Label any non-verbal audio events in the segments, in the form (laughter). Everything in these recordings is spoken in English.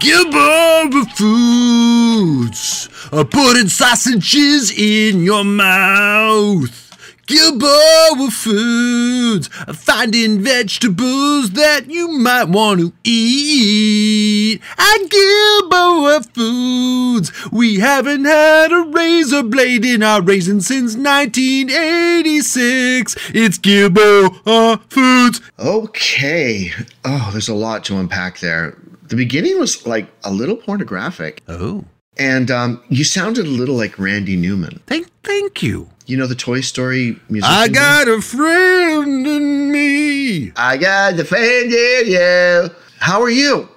Gilboa Foods. are putting sausages in your mouth. Gilboa Foods. are finding vegetables that you might want to eat. At Gilboa Foods. We haven't had a razor blade in our raisin since 1986. It's Gilboa Foods. Okay. Oh, there's a lot to unpack there. The beginning was like a little pornographic, Oh, and um, you sounded a little like Randy Newman. thank, thank you. You know the Toy Story music. I got a friend in me. I got the friend in you. How are you?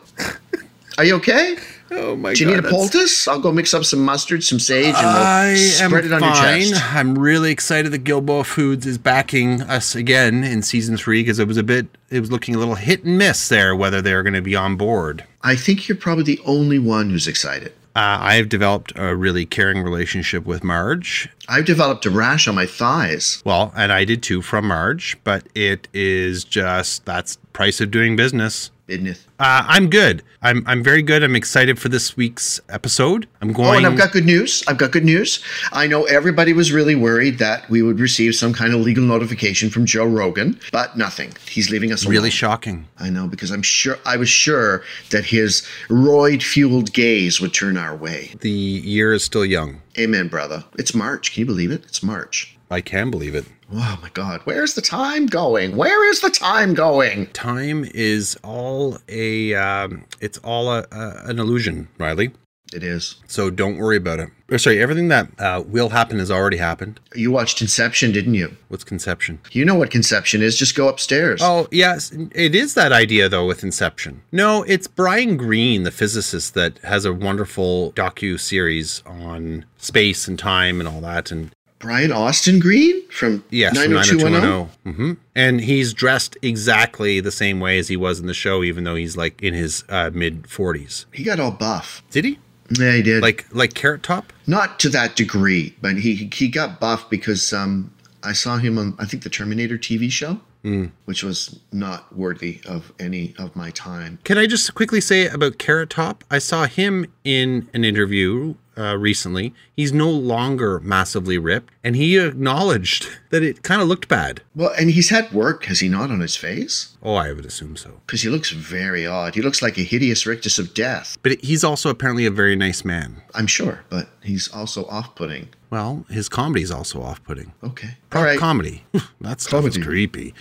Are you okay? Oh my Do you need a poultice? I'll go mix up some mustard, some sage, and we'll spread it on your chest. I'm really excited that Gilboa Foods is backing us again in season three because it was a bit, it was looking a little hit and miss there whether they're going to be on board. I think you're probably the only one who's excited. Uh, I have developed a really caring relationship with Marge. I've developed a rash on my thighs. Well, and I did too from Marge, but it is just that's price of doing business. Business. Uh, I'm good. I'm I'm very good. I'm excited for this week's episode. I'm going. Oh, and I've got good news. I've got good news. I know everybody was really worried that we would receive some kind of legal notification from Joe Rogan, but nothing. He's leaving us really shocking. I know because I'm sure I was sure that his roid-fueled gaze would turn our way. The year is still young. Amen, brother. It's March. Can you believe it? It's March. I can believe it. Oh my God. Where's the time going? Where is the time going? Time is all a um, it's all a, a, an illusion, Riley. It is. So don't worry about it. Or sorry, everything that uh, will happen has already happened. You watched Inception, didn't you? What's conception? You know what Conception is. Just go upstairs. Oh yes, it is that idea though with Inception. No, it's Brian Greene, the physicist, that has a wonderful docu series on space and time and all that. And Brian Austin Green from Yes, from 90210? 90210. hmm And he's dressed exactly the same way as he was in the show, even though he's like in his uh, mid 40s. He got all buff. Did he? Yeah, he did. Like like Carrot Top? not to that degree, but he he got buff because um I saw him on I think the Terminator TV show, which was not worthy of any of my time. Can I just quickly say about Carrot Top? I saw him in an interview uh, recently. He's no longer massively ripped, and he acknowledged (laughs) that it kind of looked bad. Well, and he's had work, has he not, on his face? Oh, I would assume so. Because he looks very odd. He looks like a hideous rictus of death. But he's also apparently a very nice man. I'm sure, but he's also off-putting. Well, his comedy is also off-putting. Okay, all right. comedy. (laughs) that stuff is Comedy. creepy.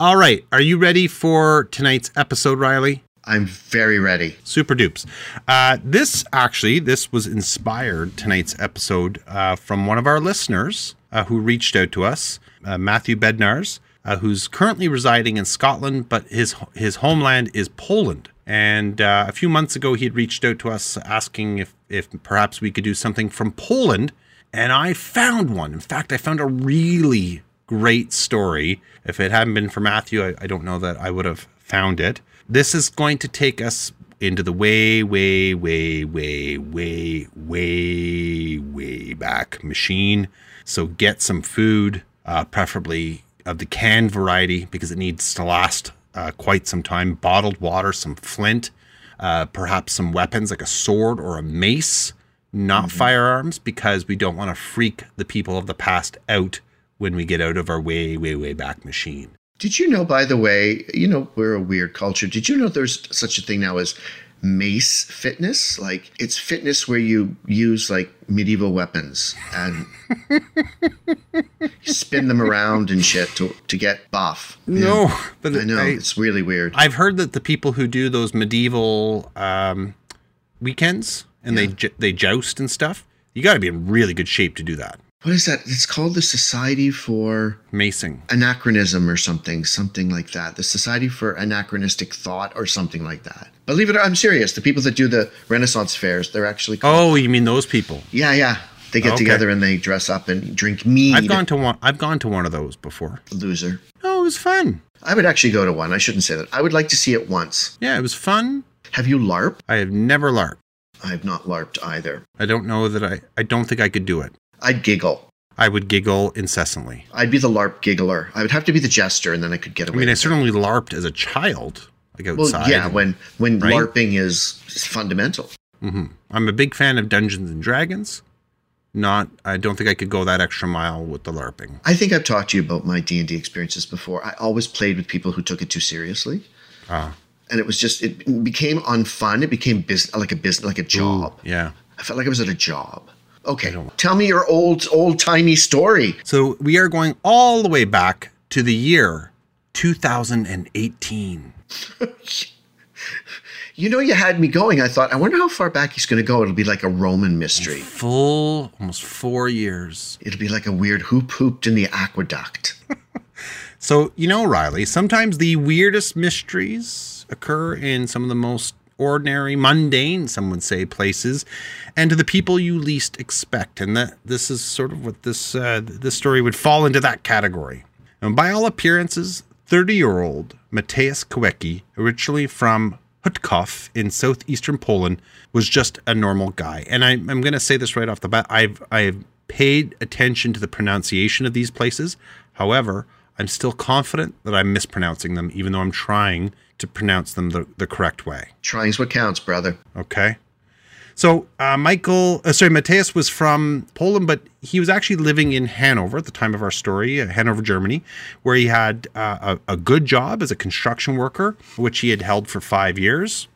All right, are you ready for tonight's episode, Riley? I'm very ready. Super dupes. Uh, this actually, this was inspired tonight's episode uh, from one of our listeners uh, who reached out to us, uh, Matthew Bednars, uh, who's currently residing in Scotland, but his his homeland is Poland. And uh, a few months ago, he had reached out to us asking if if perhaps we could do something from Poland, and I found one. In fact, I found a really great story. If it hadn't been for Matthew, I, I don't know that I would have found it. This is going to take us into the way, way, way, way, way, way, way back machine. So get some food, uh, preferably of the canned variety, because it needs to last uh, quite some time. Bottled water, some flint, uh, perhaps some weapons like a sword or a mace, not firearms, because we don't want to freak the people of the past out when we get out of our way, way, way back machine. Did you know, by the way, you know, we're a weird culture. Did you know there's such a thing now as mace fitness? Like, it's fitness where you use like medieval weapons and (laughs) spin them around and shit to, to get buff. No, but I know. I, it's really weird. I've heard that the people who do those medieval um, weekends and they they joust and stuff, you got to be in really good shape to do that. What is that? It's called the Society for Macing. Anachronism or something, something like that. The Society for Anachronistic Thought or something like that. Believe it or I'm serious. The people that do the Renaissance fairs, they're actually called. Oh, you mean those people? Yeah, yeah. They get Okay. together and they dress up and drink mead. I've gone to one. I've gone to one of those before. Loser. Oh, it was fun. I would actually go to one. I shouldn't say that. I would like to see it once. Yeah, it was fun. Have you LARP? I have never LARP. I have not LARPed either. I don't know that I. I don't think I could do it. I'd giggle. I would giggle incessantly. I'd be the LARP giggler. I would have to be the jester and then I could get away. I mean, I certainly LARPed as a child, like outside. Well, yeah, and- when when right? LARPing is, is fundamental. I'm a big fan of Dungeons and Dragons. Not, I don't think I could go that extra mile with the LARPing. I think I've talked to you about my D and D experiences before. I always played with people who took it too seriously, Ah, and it was just it became unfun. It became business like a business like a job. yeah. I felt like I was at a job. Okay, tell me your old old timey story. So we are going all the way back to the year 2018. (laughs) You know, you had me going. I thought, I wonder how far back he's going to go. It'll be like a Roman mystery. Full, almost four years. It'll be like a weird hoop hooped in the aqueduct. (laughs) So, you know, Riley, sometimes the weirdest mysteries occur in some of the most ordinary, mundane, some would say, places, and to the people you least expect. And that this is sort of what this uh, this story would fall into that category. And by all appearances, 30-year-old Mateusz Kawecki, originally from Hutkov in southeastern Poland, was just a normal guy. And I, I'm going to say this right off the bat. I've I've paid attention to the pronunciation of these places. However, I'm still confident that I'm mispronouncing them, even though I'm trying to pronounce them the, the correct way. Trying's what counts, brother. Okay. So uh, Michael, uh, sorry, Mateus was from Poland, but he was actually living in Hanover at the time of our story, uh, Hanover, Germany, where he had uh, a, a good job as a construction worker, which he had held for five years.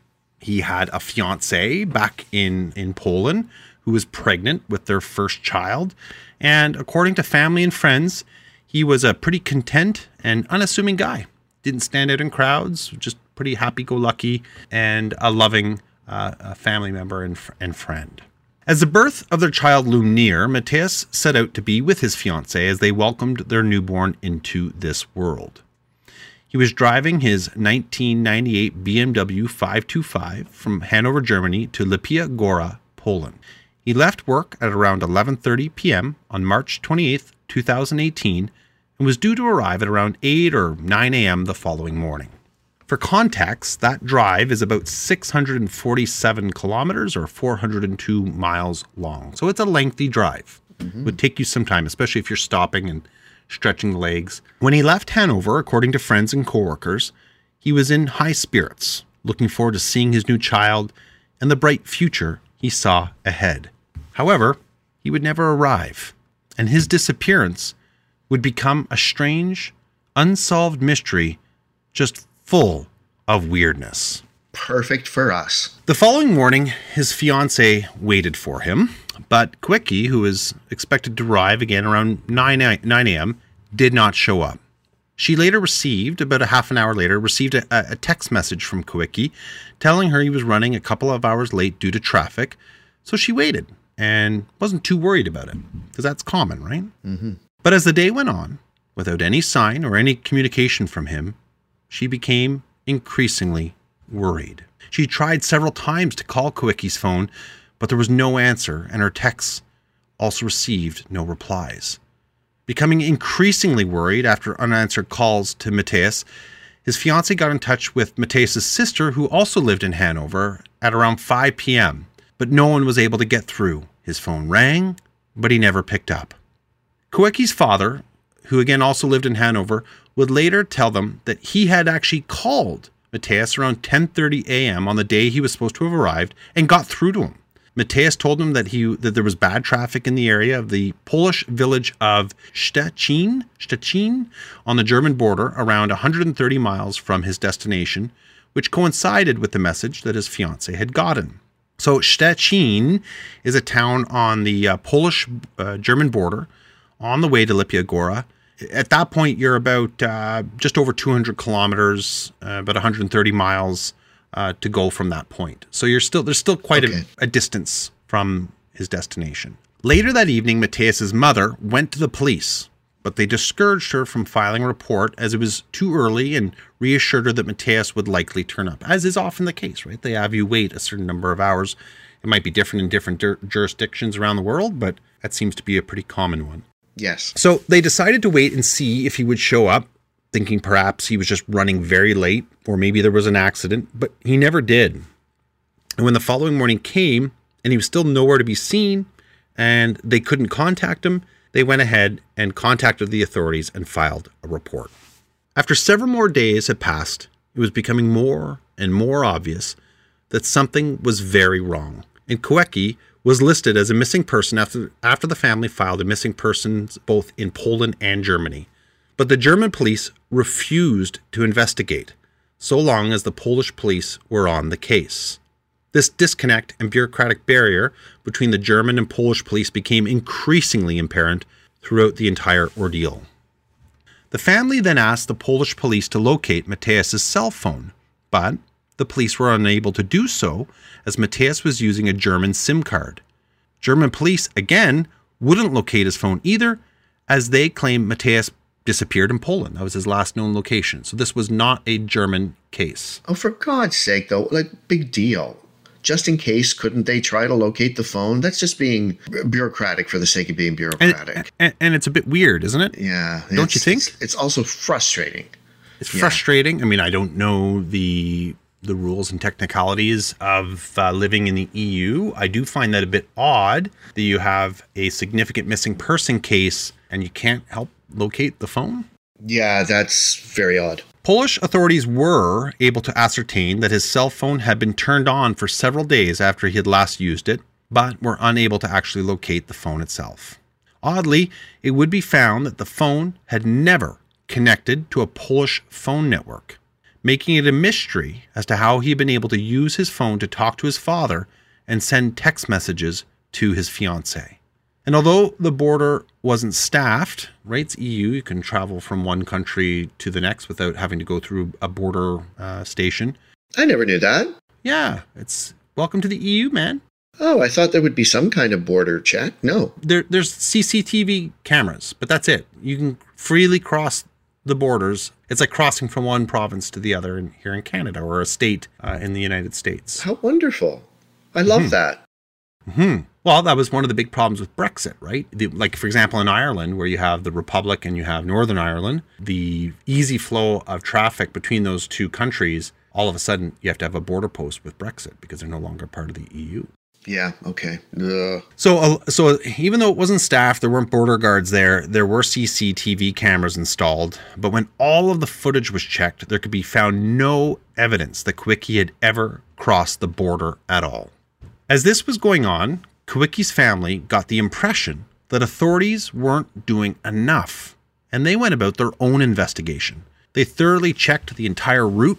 He had a fiance back in in Poland who was pregnant with their first child, and according to family and friends, he was a pretty content and unassuming guy. Didn't stand out in crowds, just pretty happy-go-lucky and a loving uh, a family member and, fr- and friend. As the birth of their child loomed near, Mateus set out to be with his fiancée as they welcomed their newborn into this world. He was driving his 1998 BMW 525 from Hanover, Germany to Lipia Gora, Poland. He left work at around 11:30 p.m. on March 28, 2018, and was due to arrive at around 8 or 9 a.m. the following morning. For context, that drive is about 647 kilometers or 402 miles long. So it's a lengthy drive. Mm-hmm. Would take you some time, especially if you're stopping and stretching the legs. When he left Hanover, according to friends and coworkers, he was in high spirits, looking forward to seeing his new child and the bright future he saw ahead. However, he would never arrive, and his disappearance would become a strange, unsolved mystery just full of weirdness. Perfect for us. The following morning, his fiancee waited for him, but Kawecki, who was expected to arrive again around 9, a- 9 a.m., did not show up. She later received, about a half an hour later, received a, a text message from Kawecki telling her he was running a couple of hours late due to traffic, so she waited and wasn't too worried about it, because that's common, right? Mm-hmm. But as the day went on, without any sign or any communication from him, she became increasingly worried. She tried several times to call Kawecki's phone, but there was no answer, and her texts also received no replies. Becoming increasingly worried after unanswered calls to Mateus, his fiancee got in touch with Mateus's sister, who also lived in Hanover, at around 5 p.m., but no one was able to get through. His phone rang, but he never picked up. Kawecki's father, who again also lived in Hanover, would later tell them that he had actually called Mateus around 10:30 a.m. on the day he was supposed to have arrived and got through to him. Mateus told him that he that there was bad traffic in the area of the Polish village of Szczecin, Szczecin on the German border around 130 miles from his destination, which coincided with the message that his fiancée had gotten. So Szczecin is a town on the uh, Polish uh, German border on the way to Lipia Gora. At that point, you're about uh, just over 200 kilometers, uh, about 130 miles uh, to go from that point. So you're still there's still quite Okay. a, a distance from his destination. Later that evening, Mateus's mother went to the police, but they discouraged her from filing a report as it was too early and reassured her that Mateus would likely turn up, as is often the case, right? They have you wait a certain number of hours. It might be different in different jur- jurisdictions around the world, but that seems to be a pretty common one. Yes. So they decided to wait and see if he would show up, thinking perhaps he was just running very late or maybe there was an accident, but he never did. And when the following morning came and he was still nowhere to be seen and they couldn't contact him, they went ahead and contacted the authorities and filed a report. After several more days had passed, it was becoming more and more obvious that something was very wrong. And Kawecki was listed as a missing person after, after the family filed a missing persons both in Poland and Germany. But the German police refused to investigate, so long as the Polish police were on the case. This disconnect and bureaucratic barrier between the German and Polish police became increasingly apparent throughout the entire ordeal. The family then asked the Polish police to locate Mateusz's cell phone, but the police were unable to do so as Mateusz was using a German SIM card. German police, again, wouldn't locate his phone either, as they claimed Mateusz disappeared in Poland. That was his last known location. So this was not a German case. Oh, for God's sake, though, like, big deal. Just in case, couldn't they try to locate the phone? That's just being bureaucratic for the sake of being bureaucratic. And, and, and it's a bit weird, isn't it? yeah. Don't you think? It's, it's also frustrating. It's Yeah. frustrating. I mean, I don't know the the rules and technicalities of uh, living in the EU. I do find that a bit odd that you have a significant missing person case and you can't help locate the phone. Yeah, that's very odd. Polish authorities were able to ascertain that his cell phone had been turned on for several days after he had last used it, but were unable to actually locate the phone itself. Oddly, it would be found that the phone had never connected to a Polish phone network, making it a mystery as to how he had been able to use his phone to talk to his father and send text messages to his fiancee. And although the border wasn't staffed, right? It's EU, you can travel from one country to the next without having to go through a border uh, station. I never knew that. Yeah, it's welcome to the EU, man. Oh, I thought there would be some kind of border check. No. There, there's CCTV cameras, but that's it. You can freely cross the borders. It's like crossing from one province to the other in, here in Canada or a state uh, in the United States. How wonderful. I love that. Hmm. Well, that was one of the big problems with Brexit, right? The, like, for example, in Ireland, where you have the Republic and you have Northern Ireland, the easy flow of traffic between those two countries, all of a sudden you have to have a border post with Brexit because they're no longer part of the EU. Yeah, okay. Ugh. So, uh, so even though it wasn't staffed, there weren't border guards there. There were CCTV cameras installed, but when all of the footage was checked, there could be found no evidence that Kawecki had ever crossed the border at all. As this was going on, Kawecki's family got the impression that authorities weren't doing enough, and they went about their own investigation. They thoroughly checked the entire route,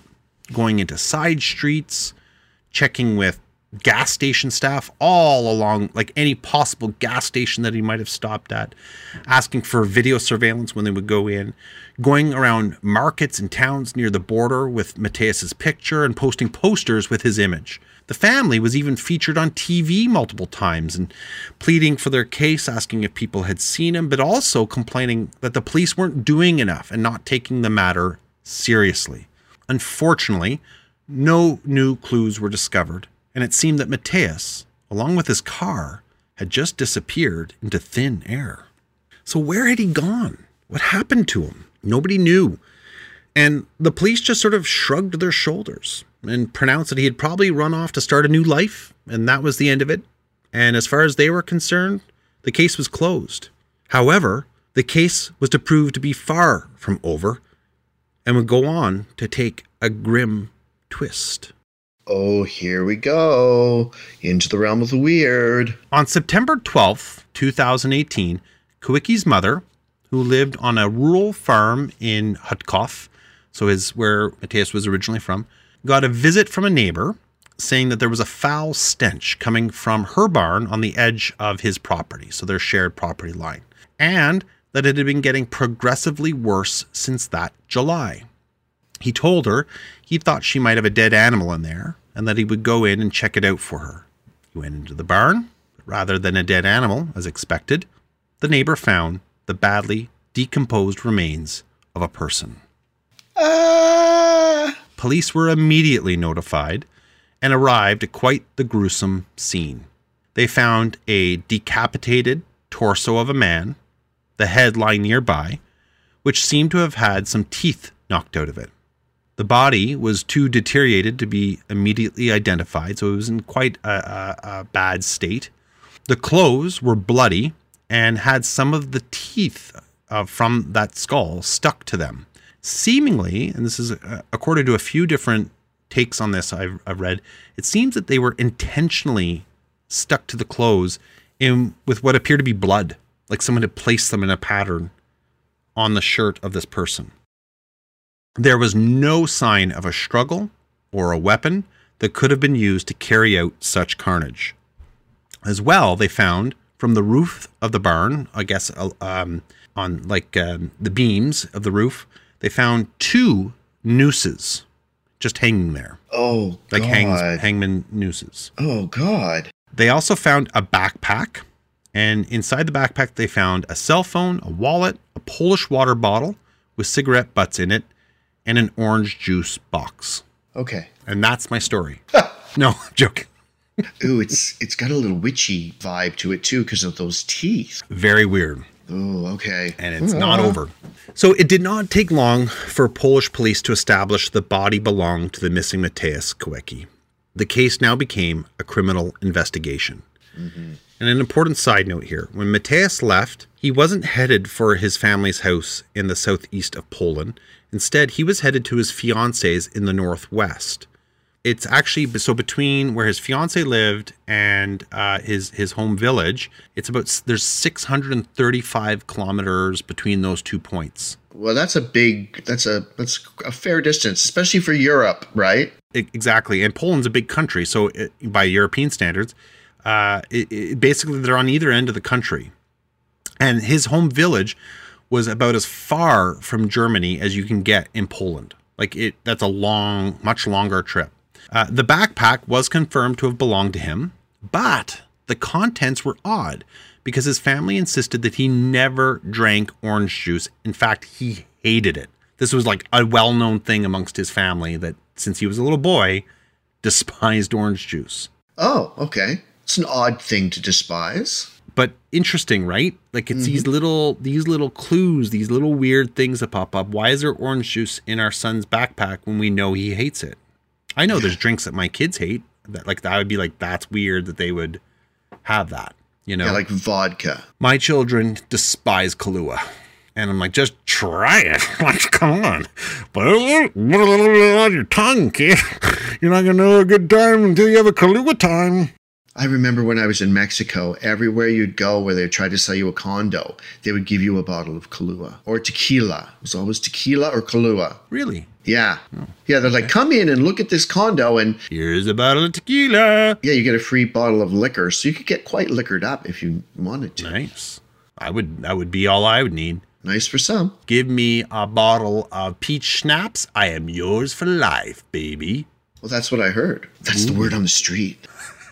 going into side streets, checking with gas station staff all along, like any possible gas station that he might have stopped at, asking for video surveillance when they would go in, going around markets and towns near the border with Mateus's picture and posting posters with his image. The family was even featured on TV multiple times and pleading for their case, asking if people had seen him, but also complaining that the police weren't doing enough and not taking the matter seriously. Unfortunately, no new clues were discovered, and it seemed that Mateus, along with his car, had just disappeared into thin air. So, where had he gone? What happened to him? Nobody knew. And the police just sort of shrugged their shoulders and pronounced that he had probably run off to start a new life, and that was the end of it. And as far as they were concerned, the case was closed. However, the case was to prove to be far from over and would go on to take a grim twist. Oh, here we go. Into the realm of the weird. On September 12th, 2018, Kawecki's mother, who lived on a rural farm in Hutkov, so is where Mateus was originally from, got a visit from a neighbor saying that there was a foul stench coming from her barn on the edge of his property, so their shared property line, and that it had been getting progressively worse since that July. He told her he thought she might have a dead animal in there and that he would go in and check it out for her. He went into the barn, but rather than a dead animal, as expected, the neighbor found the badly decomposed remains of a person. Ah! Police were immediately notified and arrived at quite the gruesome scene. They found a decapitated torso of a man, the head lying nearby, which seemed to have had some teeth knocked out of it. The body was too deteriorated to be immediately identified, so it was in quite a, a, a bad state. The clothes were bloody and had some of the teeth uh, from that skull stuck to them. Seemingly, and this is uh, according to a few different takes on this I've, I've read, it seems that they were intentionally stuck to the clothes in with what appeared to be blood, like someone had placed them in a pattern on the shirt of this person. There was no sign of a struggle or a weapon that could have been used to carry out such carnage. As well, they found from the roof of the barn, I guess uh, um, on like um, the beams of the roof, they found two nooses just hanging there, Oh like God. hangs, hangman nooses. oh God. They also found a backpack, and inside the backpack, they found a cell phone, a wallet, a Polish water bottle with cigarette butts in it, and an orange juice box. Okay. And that's my story. (laughs) no, I'm joking. Ooh, it's it's got a little witchy vibe to it too because of those teeth. Very weird. Oh, okay. and it's not over. So it did not take long for Polish police to establish the body belonged to the missing Mateusz Kawecki. The case now became a criminal investigation. And an important side note here when Mateusz left, he wasn't headed for his family's house in the southeast of Poland. Instead, he was headed to his fiance's in the northwest. It's actually so between where his fiance lived and uh, his his home village. It's about there's 635 kilometers between those two points. Well, that's a big. That's a that's a fair distance, especially for Europe, right? E- Exactly, and Poland's a big country, so it, by European standards, uh, it, it, basically they're on either end of the country. And his home village was about as far from Germany as you can get in Poland. Like it, that's a long, much longer trip. Uh, the backpack was confirmed to have belonged to him, but the contents were odd because his family insisted that he never drank orange juice. In fact, he hated it. This was like a well known thing amongst his family that since he was a little boy, (laughs) despised orange juice. Oh, okay. It's an odd thing to despise. But interesting, right? Like it's these mm-hmm. little these little clues, these little weird things that pop up. Why is there orange juice in our son's backpack when we know he hates it? I know there's drinks that my kids hate. That like that would be like that's weird that they would have that. You know, Yeah, like vodka. my children despise Kahlua. And I'm like, just try it. (laughs) Like, come on. But put a little bit on your tongue, kid. (laughs) You're not going to know a good time until you have a Kahlua time. I remember when I was in Mexico, everywhere you'd go where they tried to sell you a condo, they would give you a bottle of Kahlua or tequila. It was always tequila or Kahlua. Really? Yeah. Oh, yeah, they're like, come in and look at this condo. And Here's a bottle of tequila. yeah, you get a free bottle of liquor. So you could get quite liquored up if you wanted to. Nice. I would, that would be all I would need. Nice for some. Give me a bottle of peach schnapps. I am yours for life, baby. Well, that's what I heard. That's the word on the street.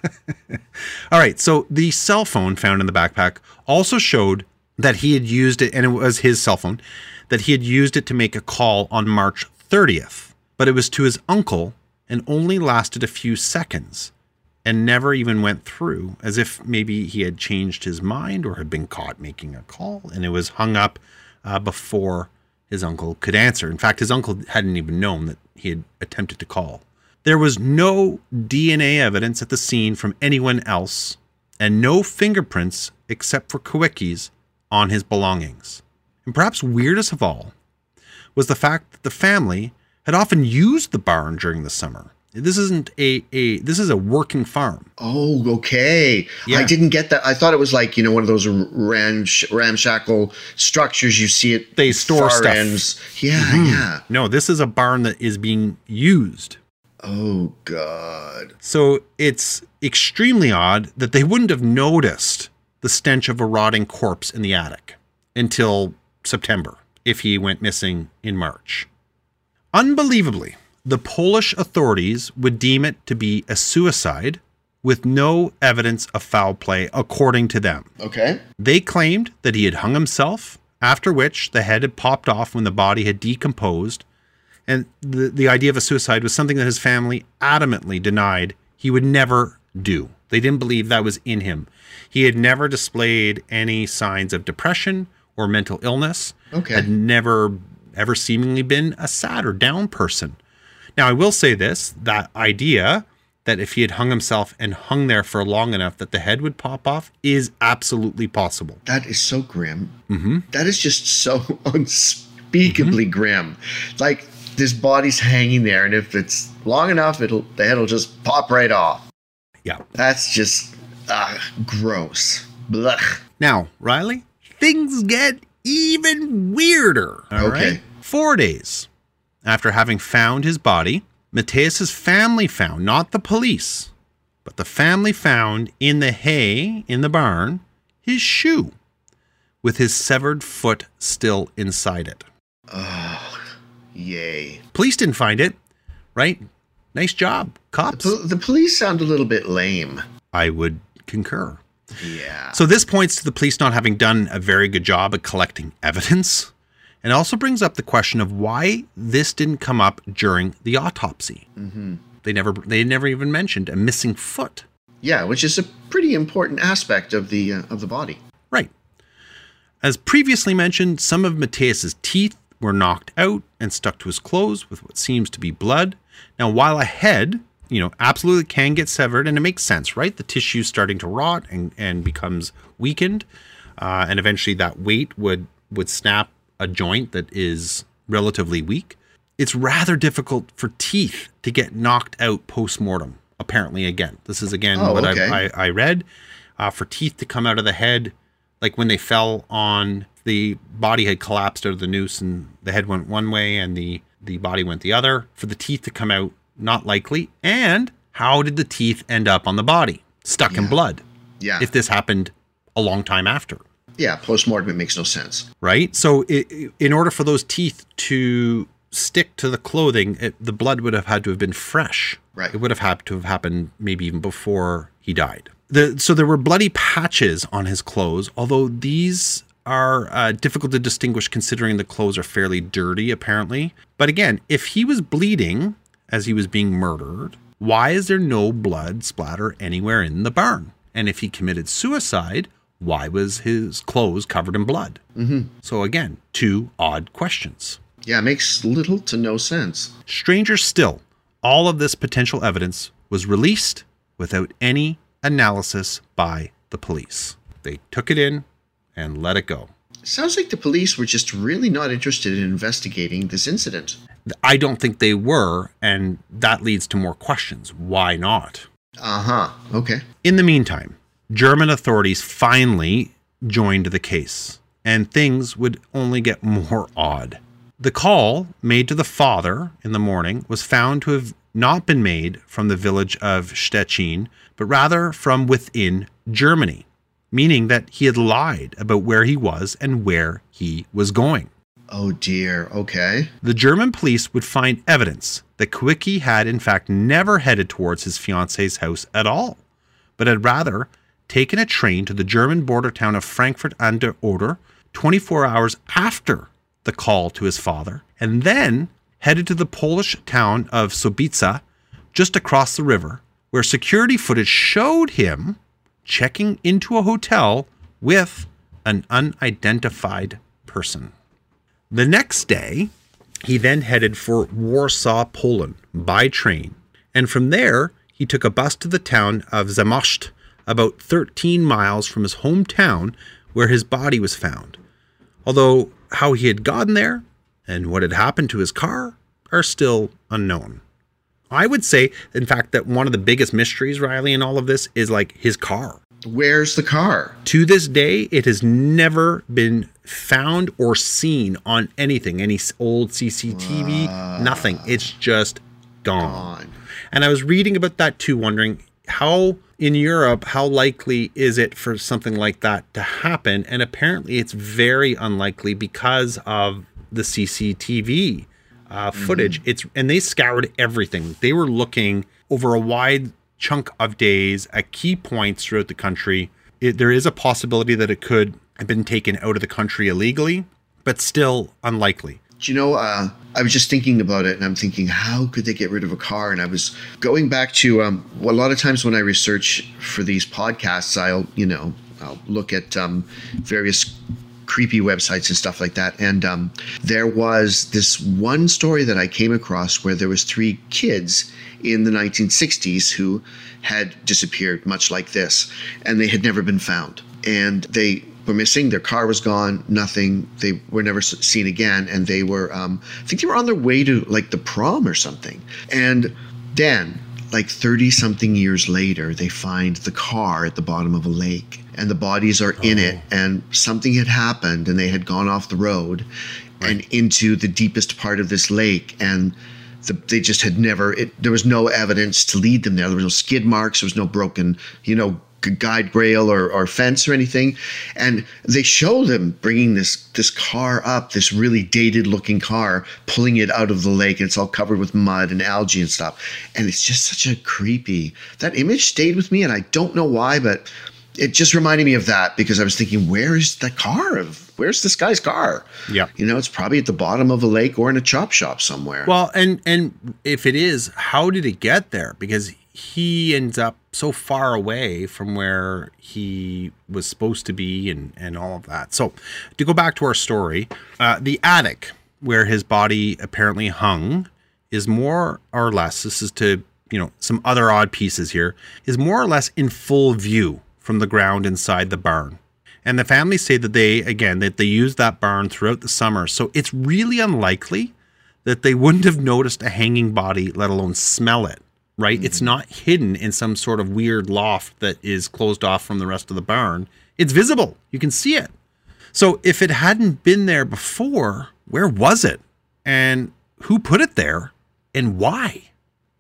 (laughs) All right. So the cell phone found in the backpack also showed that he had used it, and it was his cell phone, that he had used it to make a call on March 30th. But it was to his uncle and only lasted a few seconds and never even went through, as if maybe he had changed his mind or had been caught making a call and it was hung up uh, before his uncle could answer. In fact, his uncle hadn't even known that he had attempted to call. There was no DNA evidence at the scene from anyone else, and no fingerprints except for Kawecki's on his belongings. And perhaps weirdest of all was the fact that the family had often used the barn during the summer. This isn't a, a this is a working farm. Oh, okay. Yeah. I didn't get that. I thought it was like, you know, one of those ramsh- ramshackle structures you see at They store stuff. ends. Yeah, mm-hmm. yeah. No, this is a barn that is being used. Oh, God. So it's extremely odd that they wouldn't have noticed the stench of a rotting corpse in the attic until September if he went missing in March. Unbelievably, the Polish authorities would deem it to be a suicide with no evidence of foul play, according to them. Okay. They claimed that he had hung himself, after which the head had popped off when the body had decomposed. And the, the idea of a suicide was something that his family adamantly denied he would never do. They didn't believe that was in him. He had never displayed any signs of depression or mental illness, Okay. had never ever seemingly been a sad or down person. Now, I will say this that idea that if he had hung himself and hung there for long enough that the head would pop off is absolutely possible. That is so grim. Mm-hmm. That is just so (laughs) unspeakably grim. Like this body's hanging there, and if it's long enough, it'll the head will just pop right off. Yeah. That's just uh, gross. Blech. Now, Riley, things get even weirder. all Okay. right? Four days after having found his body, Mateus's family found, not the police, but the family found in the hay in the barn his shoe with his severed foot still inside it. Oh, yay. Police didn't find it, right? Nice job, cops. The, the police sound a little bit lame. I would concur. Yeah. So this points to the police not having done a very good job at collecting evidence. And also brings up the question of why this didn't come up during the autopsy. Mm-hmm. They never they never even mentioned a missing foot. yeah, which is a pretty important aspect of the uh, of the body. Right. As previously mentioned, some of Mateus's teeth were knocked out and stuck to his clothes with what seems to be blood. Now, while a head, you know, absolutely can get severed, and it makes sense, right? The tissue starting to rot and, and becomes weakened, uh, and eventually that weight would would snap a joint that is relatively weak. It's rather difficult for teeth to get knocked out post mortem. Apparently, again, this is again Oh, what okay. I, I I read. Uh, for teeth to come out of the head, like when they fell on the body had collapsed out of the noose and the head went one way and the the body went the other. For the teeth to come out, not likely. And how did the teeth end up on the body? Stuck in blood. Yeah. If this happened a long time after yeah, post-mortem it makes no sense. right? So, i i- in order for those teeth to stick to the clothing, it, the blood would have had to have been fresh. Right. It would have had to have happened maybe even before he died. The, so there were bloody patches on his clothes, although these are uh, difficult to distinguish considering the clothes are fairly dirty, apparently. But again, if he was bleeding as he was being murdered, why is there no blood splatter anywhere in the barn? And if he committed suicide, why was his clothes covered in blood? Mm-hmm. So again, two odd questions. Yeah, it makes little to no sense. Stranger still, all of this potential evidence was released without any analysis by the police. They took it in and let it go. Sounds like the police were just really not interested in investigating this incident. I don't think they were, and that leads to more questions. Why not? Uh huh. Okay. In the meantime, German authorities finally joined the case, and things would only get more odd. The call made to the father in the morning was found to have not been made from the village of Stettin, but rather from within Germany, meaning that he had lied about where he was and where he was going. Oh dear. Okay. The German police would find evidence that Kawecki had, in fact, never headed towards his fiance's house at all, but had rather taken a train to the German border town of Frankfurt an der Oder 24 hours after the call to his father, and then headed to the Polish town of Sobica, just across the river, where security footage showed him checking into a hotel with an unidentified person. The next day, he then headed for Warsaw, Poland by train, and from there, he took a bus to the town of Zamość, about 13 miles from his hometown where his body was found. Although how he had gotten there and what had happened to his car are still unknown. I would say, in fact, that one of the biggest mysteries, Riley, in all of this is like his car. Where's the car? To this day, it has never been found or seen on anything, any old CCTV, nothing. It's just gone. On. And I was reading about that too, wondering how in Europe, how likely is it for something like that to happen? And apparently, it's very unlikely because of the CCTV uh, footage. It's and they scoured everything. They were looking over a wide chunk of days at key points throughout the country. It, there is a possibility that it could have been taken out of the country illegally, but still unlikely. Do you know, uh, I was just thinking about it and I'm thinking, how could they get rid of a car? And I was going back to um, well, a lot of times when I research for these podcasts, I'll, you know, I'll look at um, various creepy websites and stuff like that. And um, there was this one story that I came across where there was three kids in the 1960s who had disappeared, much like this, and they had never been found. And they were missing. Their car was gone. Nothing. They were never seen again. And they were, um, I think they were on their way to like the prom or something. And then, like 30 something years later, they find the car at the bottom of a lake and the bodies are in it. Oh. And something had happened and they had gone off the road and into the deepest part of this lake. And the, they just had never, it, there was no evidence to lead them there. There was no skid marks. There was no broken, you know, guide rail or, or fence or anything and they show them bringing this this car up this really dated looking car pulling it out of the lake and it's all covered with mud and algae and stuff and it's just such a creepy that image stayed with me and i don't know why but it just reminded me of that because i was thinking where is the car of where's this guy's car Yeah. you know it's probably at the bottom of a lake or in a chop shop somewhere Well, and and if it is, how did it get there? Because he ends up so far away from where he was supposed to be and and all of that. So, to go back to our story, uh, the attic where his body apparently hung is more or less. This is to you know some other odd pieces here is more or less in full view from the ground inside the barn. And the family say that they again that they used that barn throughout the summer. So it's really unlikely that they wouldn't have noticed a hanging body, let alone smell it. Right? It's mm-hmm. not hidden in some sort of weird loft that is closed off from the rest of the barn. It's visible. You can see it. So if it hadn't been there before, where was it? And who put it there? And why?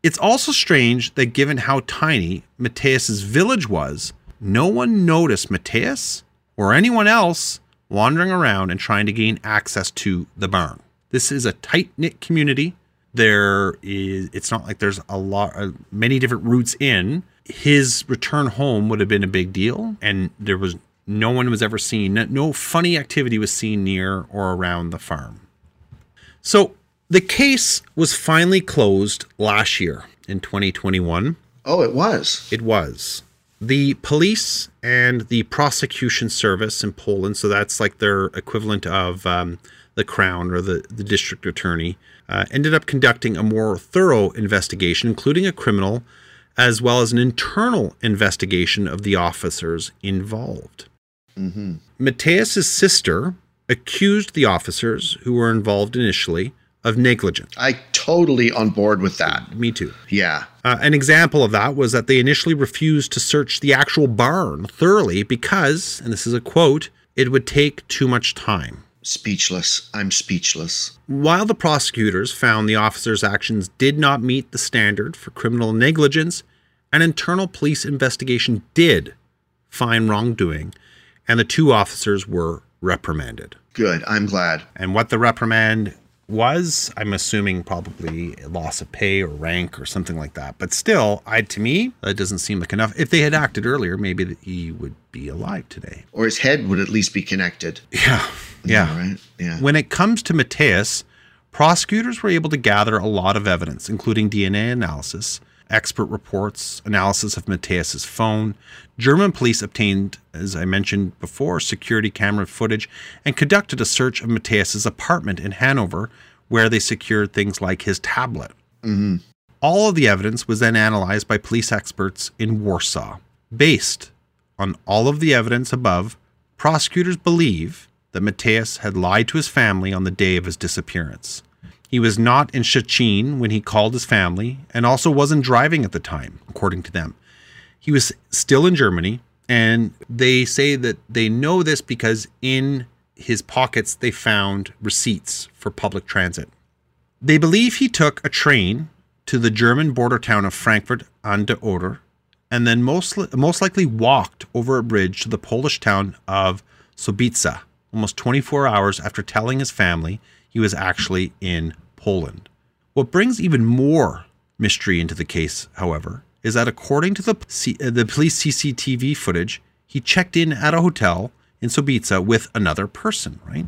It's also strange that given how tiny Mateus's village was, no one noticed Mateus or anyone else wandering around and trying to gain access to the barn. This is a tight-knit community. There is it's not like there's a lot uh, many different routes in. His return home would have been a big deal and there was no one was ever seen. No funny activity was seen near or around the farm. So the case was finally closed last year in 2021. oh it was It was. The police and the prosecution service in Poland, so that's like their equivalent of um, the crown or the, the district attorney, uh, ended up conducting a more thorough investigation, including a criminal, as well as an internal investigation of the officers involved. Mateus's sister accused the officers who were involved initially of negligence. i totally on board with that Me too. yeah Uh, an example of that was that they initially refused to search the actual barn thoroughly because, and this is a quote, it would take too much time. speechless i'm speechless While the prosecutors found the officers' actions did not meet the standard for criminal negligence, an internal police investigation did find wrongdoing, and the two officers were reprimanded. good i'm glad And what the reprimand was, I'm assuming probably a loss of pay or rank or something like that. But still, I to me, that doesn't seem like enough. If they had acted earlier, maybe that he would be alive today. or his head would at least be connected Yeah. Yeah. right yeah When it comes to Mateus, prosecutors were able to gather a lot of evidence, including DNA analysis, expert reports, analysis of Mateus's phone. German police obtained, as I mentioned before, security camera footage and conducted a search of Mateus's apartment in Hanover, where they secured things like his tablet. Mm-hmm. All of the evidence was then analyzed by police experts in Warsaw. Based on all of the evidence above, prosecutors believe that Mateus had lied to his family on the day of his disappearance. He was not in Szczecin when he called his family and also wasn't driving at the time, according to them. He was still in Germany, and they say that they know this because in his pockets they found receipts for public transit. They believe he took a train to the German border town of Frankfurt an der Oder and then most, most likely walked over a bridge to the Polish town of Sobica almost 24 hours after telling his family he was actually in Poland. What brings even more mystery into the case, however, is that according to the, uh, the police CCTV footage, he checked in at a hotel in Sobica with another person, right?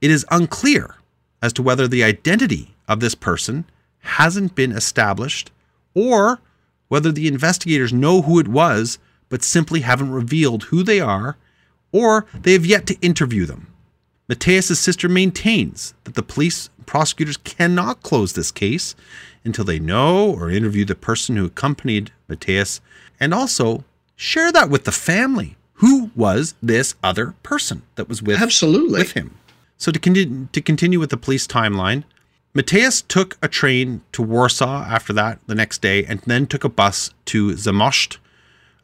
It is unclear as to whether the identity of this person hasn't been established or whether the investigators know who it was but simply haven't revealed who they are or they have yet to interview them. Mateus' sister maintains that the police prosecutors cannot close this case until they know or interview the person who accompanied Mateusz and also share that with the family who was this other person that was with Absolutely. with him. So to continue to continue with the police timeline, Mateusz took a train to Warsaw after that the next day, and then took a bus to Zamość,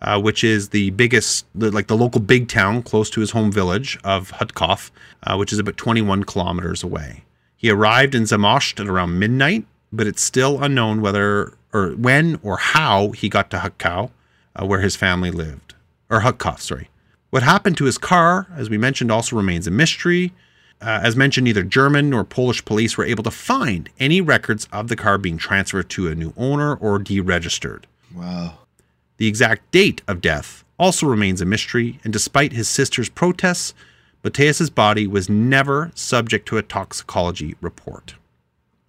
uh, which is the biggest, the, like the local big town close to his home village of Hutkov, uh, which is about 21 kilometers away. He arrived in Zamość at around midnight, but it's still unknown whether or when or how he got to Hutkau, uh, where his family lived, or Hutkov, sorry. What happened to his car, as we mentioned, also remains a mystery. Uh, as mentioned, neither German nor Polish police were able to find any records of the car being transferred to a new owner or deregistered. Wow. The exact date of death also remains a mystery, and despite his sister's protests, Mateusz's body was never subject to a toxicology report.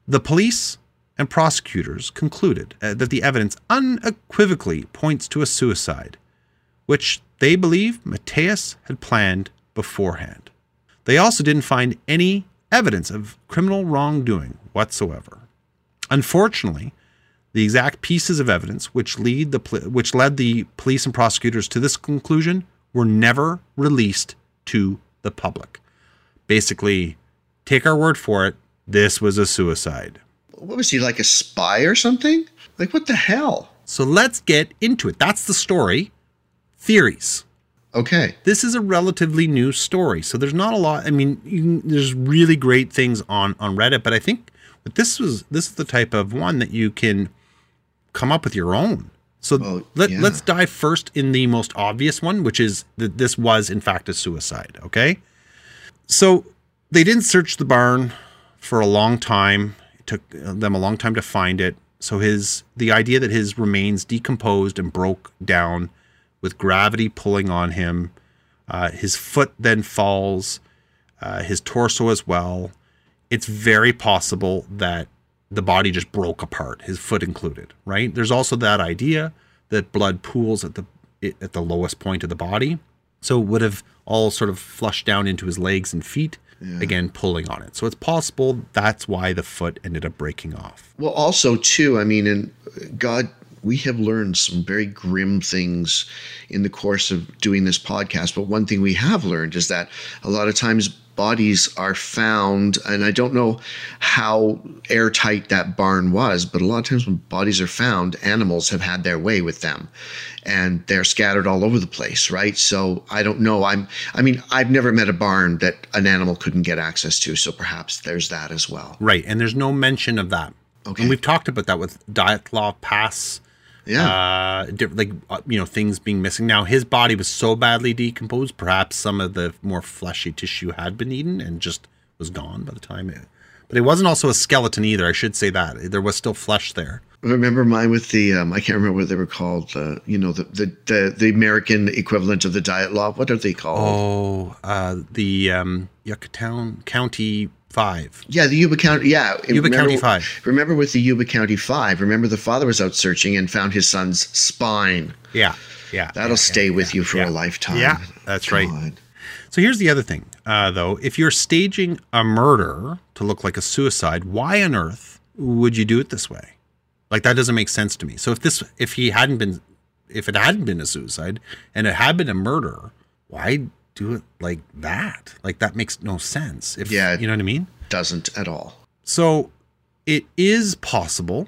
The police and prosecutors concluded uh, that the evidence unequivocally points to a suicide, which they believe Mateusz had planned beforehand. They also didn't find any evidence of criminal wrongdoing whatsoever. Unfortunately, the exact pieces of evidence which lead the which led the police and prosecutors to this conclusion were never released to the public. Basically, take our word for it, this was a suicide. What was he like a spy or something? Like what the hell? So let's get into it. That's the story. Theories. Okay. This is a relatively new story, so there's not a lot. I mean, you can, there's really great things on on Reddit, but I think but this was this is the type of one that you can come up with your own. So Well, let, yeah. let's dive first in the most obvious one, which is that this was in fact a suicide. Okay, so they didn't search the barn for a long time. It took them a long time to find it. So his the idea that his remains decomposed and broke down with gravity pulling on him. Uh, his foot then falls, uh, his torso as well. It's very possible that the body just broke apart, his foot included. Right? There's also that idea that blood pools at the at the lowest point of the body, so it would have all sort of flushed down into his legs and feet. Again, pulling on it. So it's possible that's why the foot ended up breaking off. Well, also too, I mean, and God, we have learned some very grim things in the course of doing this podcast. But one thing we have learned is that a lot of times bodies are found, and I don't know how airtight that barn was, but a lot of times when bodies are found, animals have had their way with them, and they're scattered all over the place, right? So I don't know. I'm, I mean, I've never met a barn that an animal couldn't get access to, so perhaps there's that as well. Right, and there's no mention of that. Okay. And we've talked about that with Dyatlov Pass, Yeah. uh, like uh, you know things being missing. Now his body was so badly decomposed, perhaps some of the more fleshy tissue had been eaten and just was gone by the time it. But it wasn't also a skeleton either. I should say that there was still flesh there. I Remember mine with the um, I can't remember what they were called. Uh, you know the, the the the American equivalent of the Dyatlov. What are they called? Oh, uh, the um, Yucatan County Five. Yeah, the Yuba County. Yeah, Yuba remember, County Five. Remember with the Yuba County Five. Remember the father was out searching and found his son's spine. Yeah, yeah. That'll yeah, stay yeah, with you for yeah. a lifetime. Yeah, that's right. So here's the other thing, uh, though. If you're staging a murder to look like a suicide, why on earth would you do it this way? Like that doesn't make sense to me. So if this, if he hadn't been, if it hadn't been a suicide and it had been a murder, why do it like that? Like that makes no sense. If Yeah. you know what I mean. Doesn't at all. So it is possible,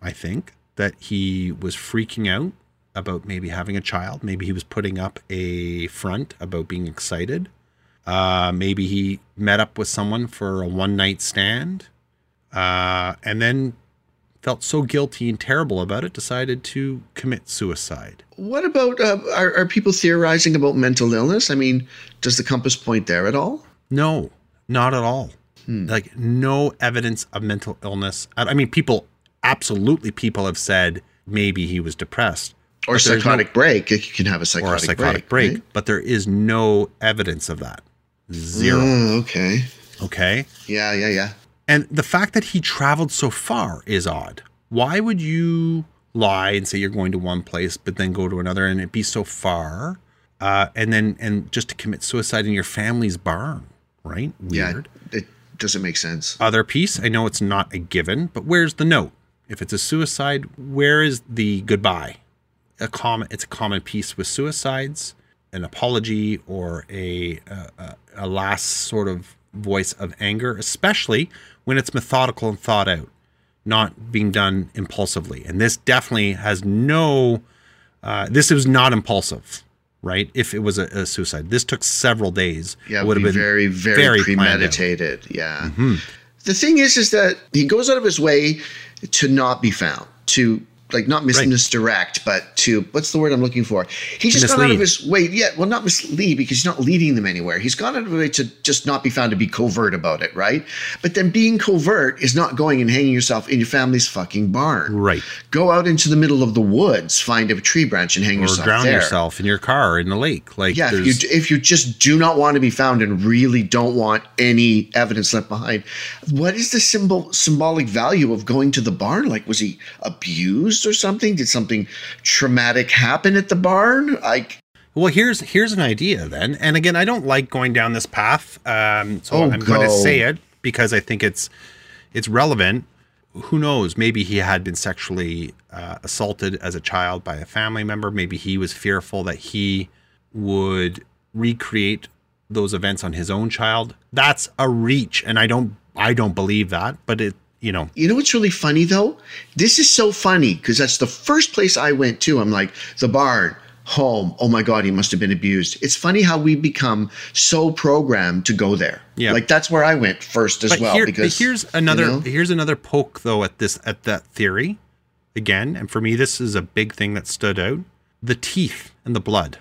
I think, that he was freaking out about maybe having a child. Maybe he was putting up a front about being excited. Uh, maybe he met up with someone for a one night stand uh, and then felt so guilty and terrible about it, decided to commit suicide. What about uh, are, are people theorizing about mental illness? I mean, does the compass point there at all? No, not at all. Like no evidence of mental illness. I mean, people absolutely people have said maybe he was depressed Or there's no- psychotic break? You can have a or psychotic, a psychotic break, right? but there is no evidence of that. Zero. Oh, okay. Okay. Yeah, yeah, yeah. And the fact that he traveled so far is odd. Why would you lie and say you're going to one place, but then go to another and it be so far? Uh, and then, and just to commit suicide in your family's barn, right? Weird. Yeah, it doesn't make sense. Other piece, I know it's not a given, but where's the note? If it's a suicide, where is the goodbye? A common, it's a common piece with suicides. an apology or a, a a last sort of voice of anger, especially when it's methodical and thought out, not being done impulsively. And this definitely has no. Uh, this was not impulsive, right? If it was a, a suicide, this took several days. Yeah, It would have been very, very, very premeditated. Yeah. The thing is, is that he goes out of his way to not be found, to like not mis- Right. misdirect, but to what's the word I'm looking for? He's just gone out of his way. Yeah, well, not mislead because he's not leading them anywhere. He's gone out of his way to just not be found to be covert about it, right? But then being covert is not going and hanging yourself in your family's fucking barn. Right. Go out into the middle of the woods, find a tree branch, and hang yourself. Or yourself drown there. yourself in your car in the lake. Like Yeah, if you if you just do not want to be found and really don't want any evidence left behind, what is the symbol symbolic value of going to the barn? Like, was he abused or something? Did something traumatic happen at the barn? Like, Well, here's here's an idea then, and again, I don't like going down this path, um, so Oh, I'm going to say it because I think it's it's relevant. Who knows? Maybe he had been sexually uh, assaulted as a child by a family member. Maybe he was fearful that he would recreate those events on his own child. That's a reach, and I don't I don't believe that. But it, you know, you know what's really funny though? This is so funny because that's the first place I went to. I'm like the barn. Home. Oh my God, he must have been abused. It's funny how we become so programmed to go there. Yeah. Like that's where I went first as but, well. here- because but here's another you know? here's another poke though at this at that theory again and for me this is a big thing that stood out the teeth and the blood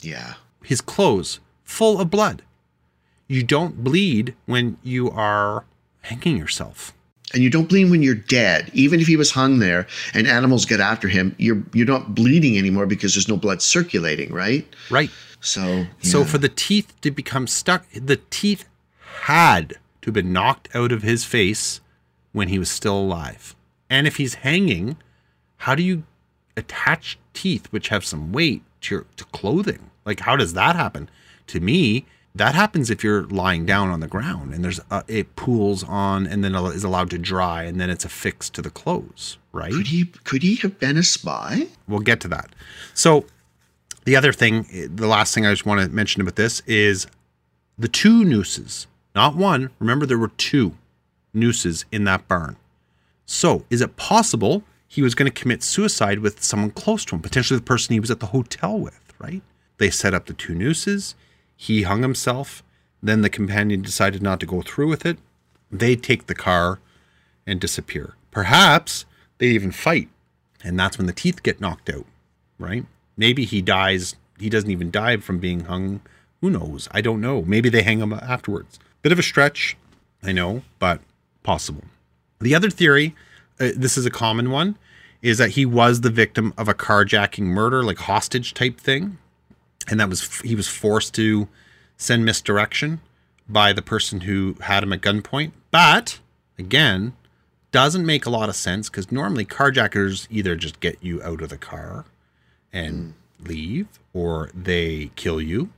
yeah. his clothes full of blood you don't bleed when you are hanging yourself and you don't bleed when you're dead. Even if he was hung there and animals get after him, you're you're not bleeding anymore because there's no blood circulating, right? right. So so for the teeth to become stuck the teeth had to have been knocked out of his face when he was still alive. And if he's hanging how do you attach teeth which have some weight to your to clothing? Like how does that happen? To me that happens if you're lying down on the ground and there's a, it pools on and then is allowed to dry and then it's affixed to the clothes right could he could he have been a spy? we'll get to that. So, the other thing, the last thing I just want to mention about this is the two nooses, not one. Remember, there were two nooses in that barn. So, is it possible he was going to commit suicide with someone close to him, potentially the person he was at the hotel with, right? They set up the two nooses. He hung himself. Then the companion decided not to go through with it. They take the car and disappear. Perhaps they even fight and that's when the teeth get knocked out, right? Maybe he dies. He doesn't even die from being hung. Who knows? I don't know. Maybe they hang him afterwards. Bit of a stretch, I know, but possible. The other theory, uh, this is a common one, is that he was the victim of a carjacking murder, like hostage type thing, and that was he was forced to send misdirection by the person who had him at gunpoint. But again, doesn't make a lot of sense because normally carjackers either just get you out of the car and leave or they kill you.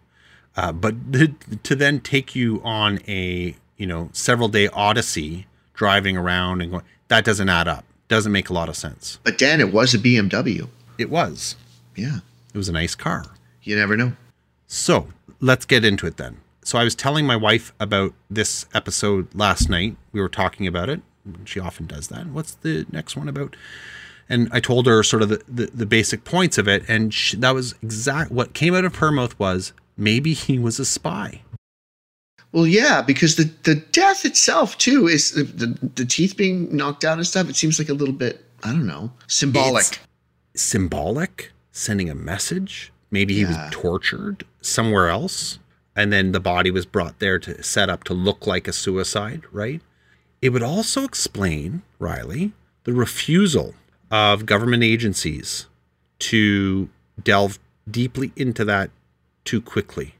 Uh, but th- to then take you on a you know several day odyssey driving around and going that doesn't add up. Doesn't make a lot of sense. But Dan, it was a BMW. It was. Yeah. It was a nice car. You never know. So let's get into it then. So I was telling my wife about this episode last night. We were talking about it. She often does that. What's the next one about? And I told her sort of the, the, the basic points of it. And she, that was exact what came out of her mouth was maybe he was a spy. Well, yeah, because the, the death itself too is the, the the teeth being knocked out and stuff. It seems like a little bit I don't know symbolic. It's symbolic, sending a message. Maybe he Yeah. was tortured somewhere else. And then the body was brought there to set up to look like a suicide, right? It would also explain, Riley, the refusal of government agencies to delve deeply into that too quickly.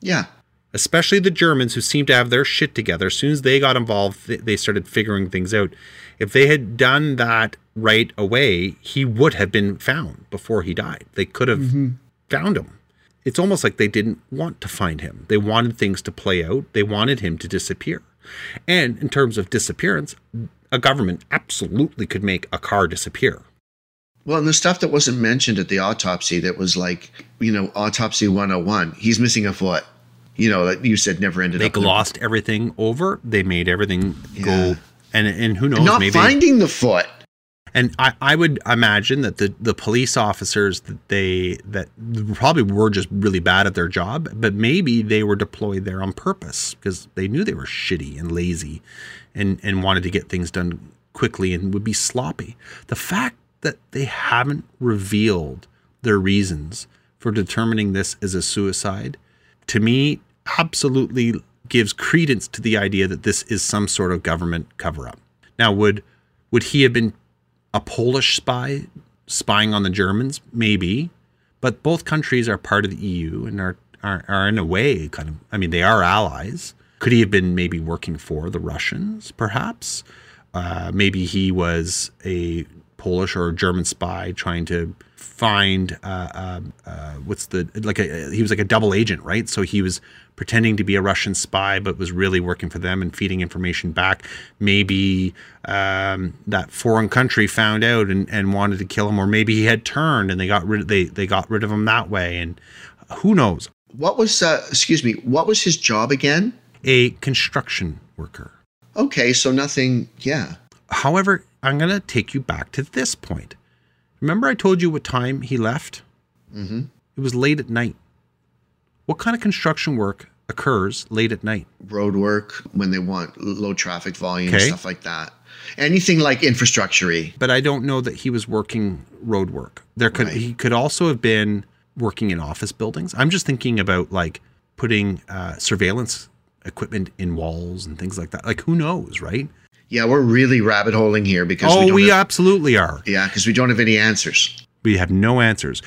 yeah, Especially the Germans who seem to have their shit together. As soon as they got involved, they started figuring things out. If they had done that right away, he would have been found before he died. They could have mm-hmm. Found him. It's almost like they didn't want to find him. They wanted things to play out. They wanted him to disappear. And in terms of disappearance, a government absolutely could make a car disappear. Well, and the stuff that wasn't mentioned at the autopsy that was like, you know, autopsy 101, he's missing a foot. You know, that you said never ended They up. in the- glossed everything over. They made everything Yeah. go. And and who knows? Not maybe finding the foot. And I, I would imagine that the, the police officers that they that probably were just really bad at their job, but maybe they were deployed there on purpose because they knew they were shitty and lazy, and and wanted to get things done quickly and would be sloppy. The fact that they haven't revealed their reasons for determining this as a suicide, to me, absolutely gives credence to the idea that this is some sort of government cover up. Now, would would he have been a Polish spy spying on the Germans? Maybe, but both countries are part of the EU and are, are are in a way kind of. I mean, they are allies. Could he have been maybe working for the Russians? Perhaps. Uh, maybe he was a Polish or German spy trying to find uh, uh, uh, what's the like a he was like a double agent, right? So he was pretending to be a Russian spy, but was really working for them and feeding information back. Maybe um, that foreign country found out and, and wanted to kill him, or maybe he had turned and they got rid they they got rid of him that way. And who knows? What was, uh, excuse me, what was his job again? A construction worker. Okay, so nothing, yeah. However, I'm going to take you back to this point. Remember, I told you what time he left? Mm-hmm. It was late at night. What kind of construction work occurs late at night? Road work when they want low traffic volume, Okay. stuff like that. Anything like infrastructure But I don't know that he was working road work. There could Right. he could also have been working in office buildings. I'm just thinking about like putting uh, surveillance equipment in walls and things like that. Like who knows, right? Yeah, we're really rabbit holing here because we oh, don't we have, absolutely are. yeah, because we don't have any answers. we have no answers.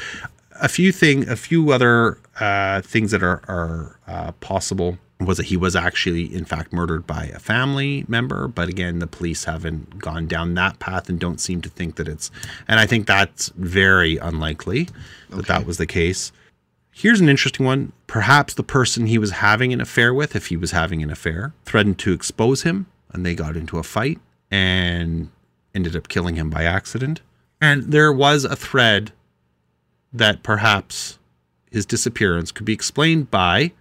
A few thing, a few other uh, things that are are uh, possible was that he was actually, in fact, murdered by a family member. But again, the police haven't gone down that path and don't seem to think that it's. And I think that's very unlikely that that was the case. Here's an interesting one. Perhaps the person he was having an affair with, if he was having an affair, threatened to expose him, and they got into a fight and ended up killing him by accident. And there was a thread that perhaps his disappearance could be explained by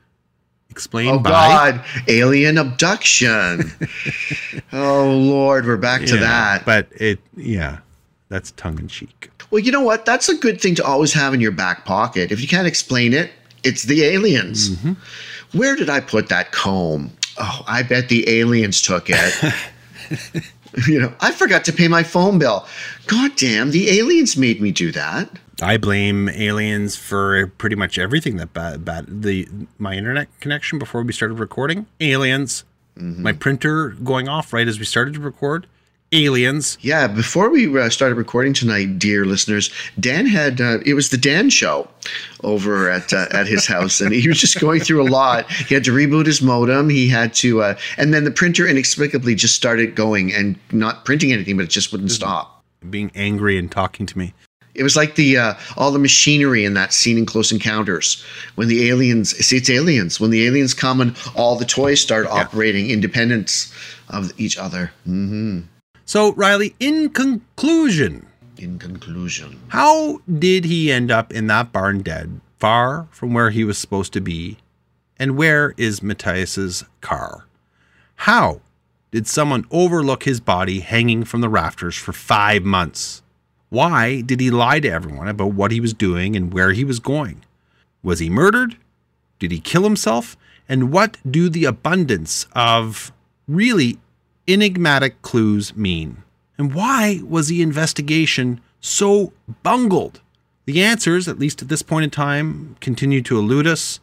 explained Oh by God, alien abduction. (laughs) oh Lord, we're back to Yeah, that. But it yeah, that's tongue in cheek. Well, you know what? That's a good thing to always have in your back pocket. If you can't explain it, it's the aliens. Mm-hmm. Where did I put that comb? Oh, I bet the aliens took it. (laughs) you know, I forgot to pay my phone bill. God damn, the aliens made me do that. I blame aliens for pretty much everything that bad, bad the my internet connection before we started recording. Aliens. Mm-hmm. My printer going off right as we started to record. Aliens. Yeah, before we uh, started recording tonight, dear listeners, Dan had uh, it was the Dan show over at uh, at his house, and he was just going through a lot. He had to reboot his modem. He had to, uh, and then the printer inexplicably just started going and not printing anything, but it just wouldn't stop. Being angry and talking to me. It was like the uh, all the machinery in that scene in Close Encounters when the aliens see it's aliens when the aliens come and all the toys start operating independent of each other. hmm So Riley, in conclusion, In conclusion, How did he end up in that barn dead, far from where he was supposed to be? And where is Matthias's car? How did someone overlook his body hanging from the rafters for five months? Why did he lie to everyone about what he was doing and where he was going? Was he murdered? Did he kill himself? And what do the abundance of really enigmatic clues mean? And why was the investigation so bungled? The answers, at least at this point in time, continue to elude us.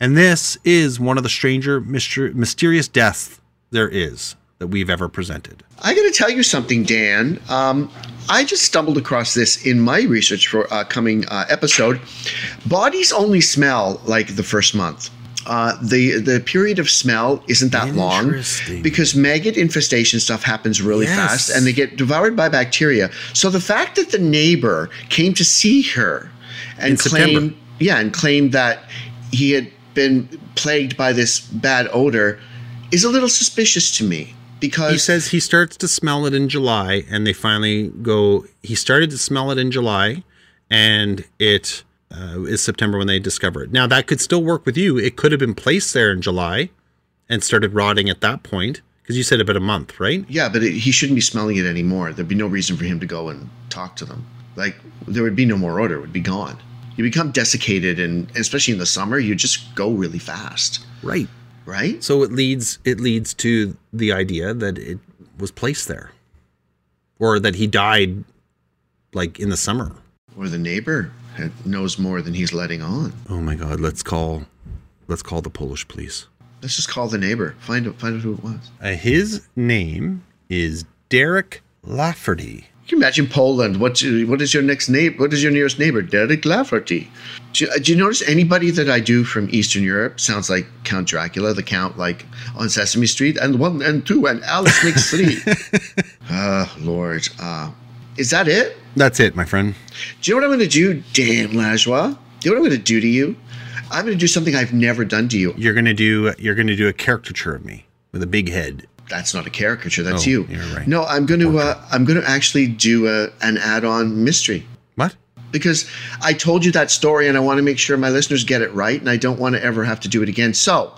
And this is one of the stranger, mysterious deaths there is that we've ever presented. I got to tell you something, Dan. Um, I just stumbled across this in my research for a coming uh, episode. Bodies only smell like the first month. Uh, the the period of smell isn't that long because maggot infestation stuff happens really Yes. fast and they get devoured by bacteria. So the fact that the neighbor came to see her and In September. claimed yeah and claimed that he had been plagued by this bad odor is a little suspicious to me because He says he starts to smell it in July, and they finally go. He started to smell it in July, and it uh, is September when they discover it. Now that could still work with you. It could have been placed there in July, and started rotting at that point because you said about a month, right? Yeah, but it, he shouldn't be smelling it anymore. There'd be no reason for him to go and talk to them. Like there would be no more odor; it would be gone. You become desiccated, and especially in the summer, you just go really fast, Right. right? So it leads it leads to the idea that it was placed there, or that he died, like in the summer. Or the neighbor had, knows more than he's letting on. Oh my God! Let's call, let's call the Polish police. Let's just call the neighbor. Find out, find out who it was. Uh, his name is Derek Lafferty. Can you imagine Poland? What what is your next neighbor? What is your nearest neighbor? Derek Lafferty. Do you, do you notice anybody that I do from Eastern Europe sounds like Count Dracula, the Count, like on Sesame Street, and one and two, and Alice makes (laughs) three. Ah, Lord. Uh, is that it? That's it, my friend. Do you know what I'm going to do, Dan Lajoie? Do you know what I'm going to do to you? I'm going to do something I've never done to you. You're gonna do you're gonna do a caricature of me with a big head. That's not a caricature. That's Oh, you. you're right. No, I'm going to. Uh, I'm going to actually do a, an add-on mystery. What? because I told you that story and I want to make sure my listeners get it right and I don't want to ever have to do it again. So,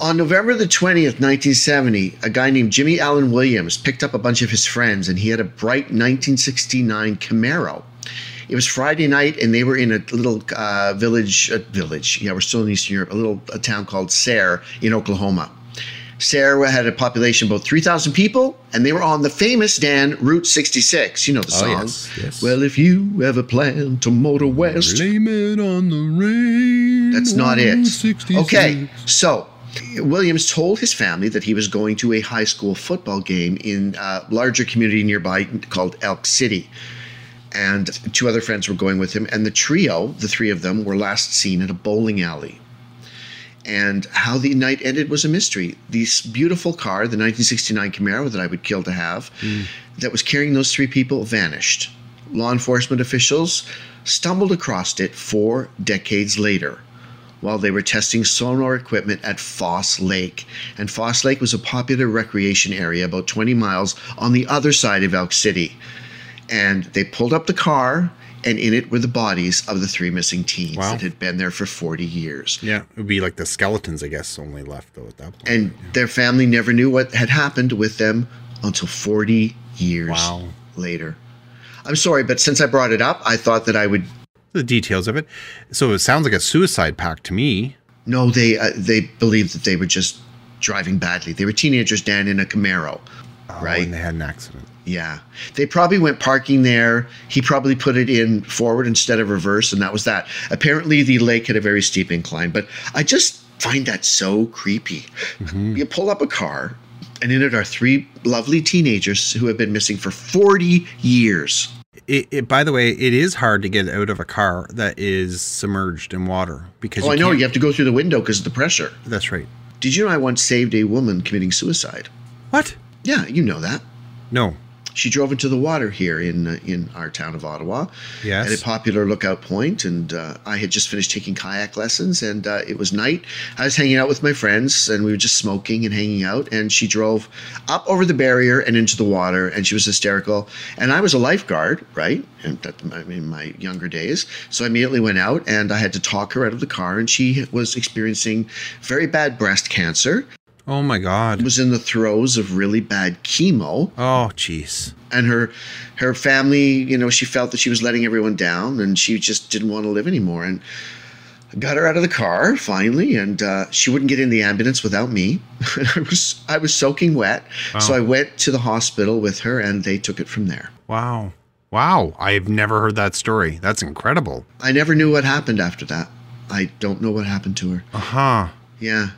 on November the 20th, 1970, a guy named Jimmy Allen Williams picked up a bunch of his friends and he had a bright 1969 Camaro. It was Friday night and they were in a little uh, village, uh, village, yeah, we're still in Eastern Europe, a little a town called Sayre in Oklahoma. Sayre had a population of about 3,000 people, and they were on the famous Dan Route 66. You know the Oh, song. yes, yes. Well, if you ever plan to motor west, Blame it on the rain. that's not it. 66. Okay, so Williams told his family that he was going to a high school football game in a larger community nearby called Elk City. And two other friends were going with him, and the trio, the three of them, were last seen at a bowling alley. And how the night ended was a mystery. This beautiful car, the 1969 Camaro that I would kill to have, mm. that was carrying those three people, vanished. Law enforcement officials stumbled across it four decades later while they were testing sonar equipment at Foss Lake. And Foss Lake was a popular recreation area about 20 miles on the other side of Elk City. And they pulled up the car, and in it were the bodies of the three missing teens Wow. that had been there for 40 years. Yeah, it would be like the skeletons, I guess, only left though at that point. And their family never knew what had happened with them until 40 years Wow. later. I'm sorry, but since I brought it up, I thought that I would. The details of it. So it sounds like a suicide pact to me. No, they uh, they believed that they were just driving badly. They were teenagers, Dan, in a Camaro, Oh, right? And they had an accident. Yeah, they probably went parking there. He probably put it in forward instead of reverse, and that was that. Apparently, the lake had a very steep incline, but I just find that so creepy. You pull up a car, and in it are three lovely teenagers who have been missing for 40 years. It, it, by the way, it is hard to get out of a car that is submerged in water because Oh, I know. You have to go through the window because of the pressure. That's right. Did you know I once saved a woman committing suicide? What? Yeah, you know that. No. She drove into the water here in uh, in our town of Ottawa Yes. at a popular lookout point, and uh, I had just finished taking kayak lessons, and uh, it was night. I was hanging out with my friends, and we were just smoking and hanging out. And she drove up over the barrier and into the water, and she was hysterical. And I was a lifeguard, right? And that, in my younger days, so I immediately went out and I had to talk her out of the car, and she was experiencing very bad breast cancer. Oh my God. Was in the throes of really bad chemo Oh, jeez. and her her family you know she felt that she was letting everyone down and she just didn't want to live anymore and I got her out of the car finally and uh, she wouldn't get in the ambulance without me (laughs) i was i was soaking wet so i went to the hospital with her and they took it from there Wow. Wow. I've never heard that story. That's incredible. i never knew what happened after that i don't know what happened to her Uh huh. yeah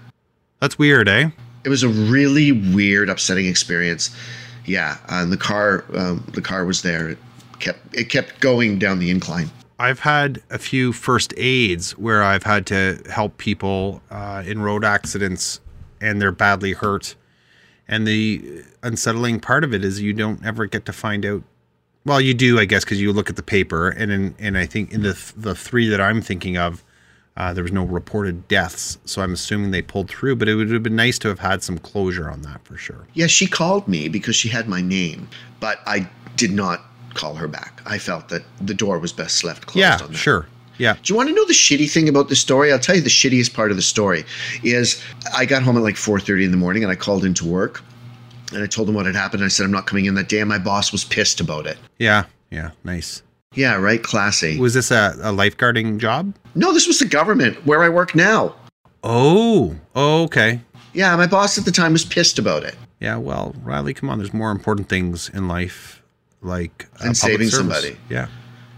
That's weird, eh? it was a really weird upsetting experience yeah and the car um, the car was there it kept it kept going down the incline I've had a few first aids where I've had to help people uh, in road accidents and they're badly hurt. And the unsettling part of it is you don't ever get to find out. Well, you do, I guess, because you look at the paper, and in, and I think in the th- the three that I'm thinking of, Uh, there was no reported deaths, so I'm assuming they pulled through. But it would have been nice to have had some closure on that for sure. Yeah, she called me because she had my name, but I did not call her back. I felt that the door was best left closed Yeah, on that. sure. Yeah. Do you want to know the shitty thing about the story? I'll tell you the shittiest part of the story is I got home at like 4:30 in the morning and I called into work and I told them what had happened. I said I'm not coming in that day and my boss was pissed about it. Yeah. Yeah. Nice. Yeah, right, classy. Was this a, a lifeguarding job? No, this was the government where I work now. Oh. oh. Okay. Yeah, my boss at the time was pissed about it. Yeah. Well, Riley, come on. There's more important things in life, like uh, And saving service. somebody. Yeah.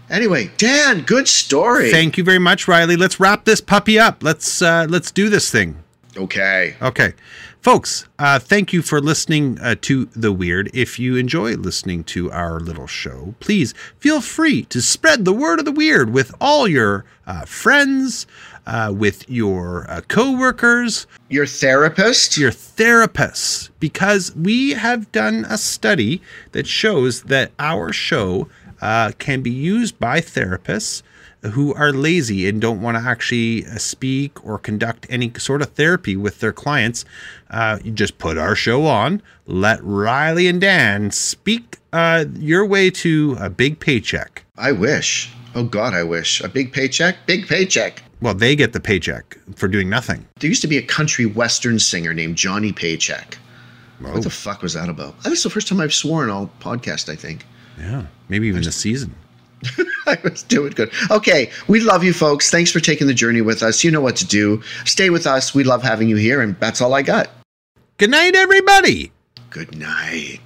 Anyway, Dan, good story. Thank you very much, Riley. Let's wrap this puppy up. Let's uh, let's do this thing. Okay. Okay. Folks, uh, thank you for listening uh, to The Weird. If you enjoy listening to our little show, please feel free to spread the word of the weird with all your uh, friends, uh, with your uh, coworkers, Your therapist? your therapists, because we have done a study that shows that our show uh, can be used by therapists who are lazy and don't want to actually uh, speak or conduct any sort of therapy with their clients. Uh, you just put our show on, let Riley and Dan speak uh, your way to a big paycheck. I wish. Oh God, I wish. A big paycheck? Big paycheck. Well, they get the paycheck for doing nothing. There used to be a country western singer named Johnny Paycheck. Oh, What the fuck was that about? That's the first time I've sworn all podcast, I think. yeah, maybe even a season. (laughs) I was doing good. Okay, we love you folks. Thanks for taking the journey with us. You know what to do. Stay with us. We love having you here, and that's all I got. Good night, everybody. Good night.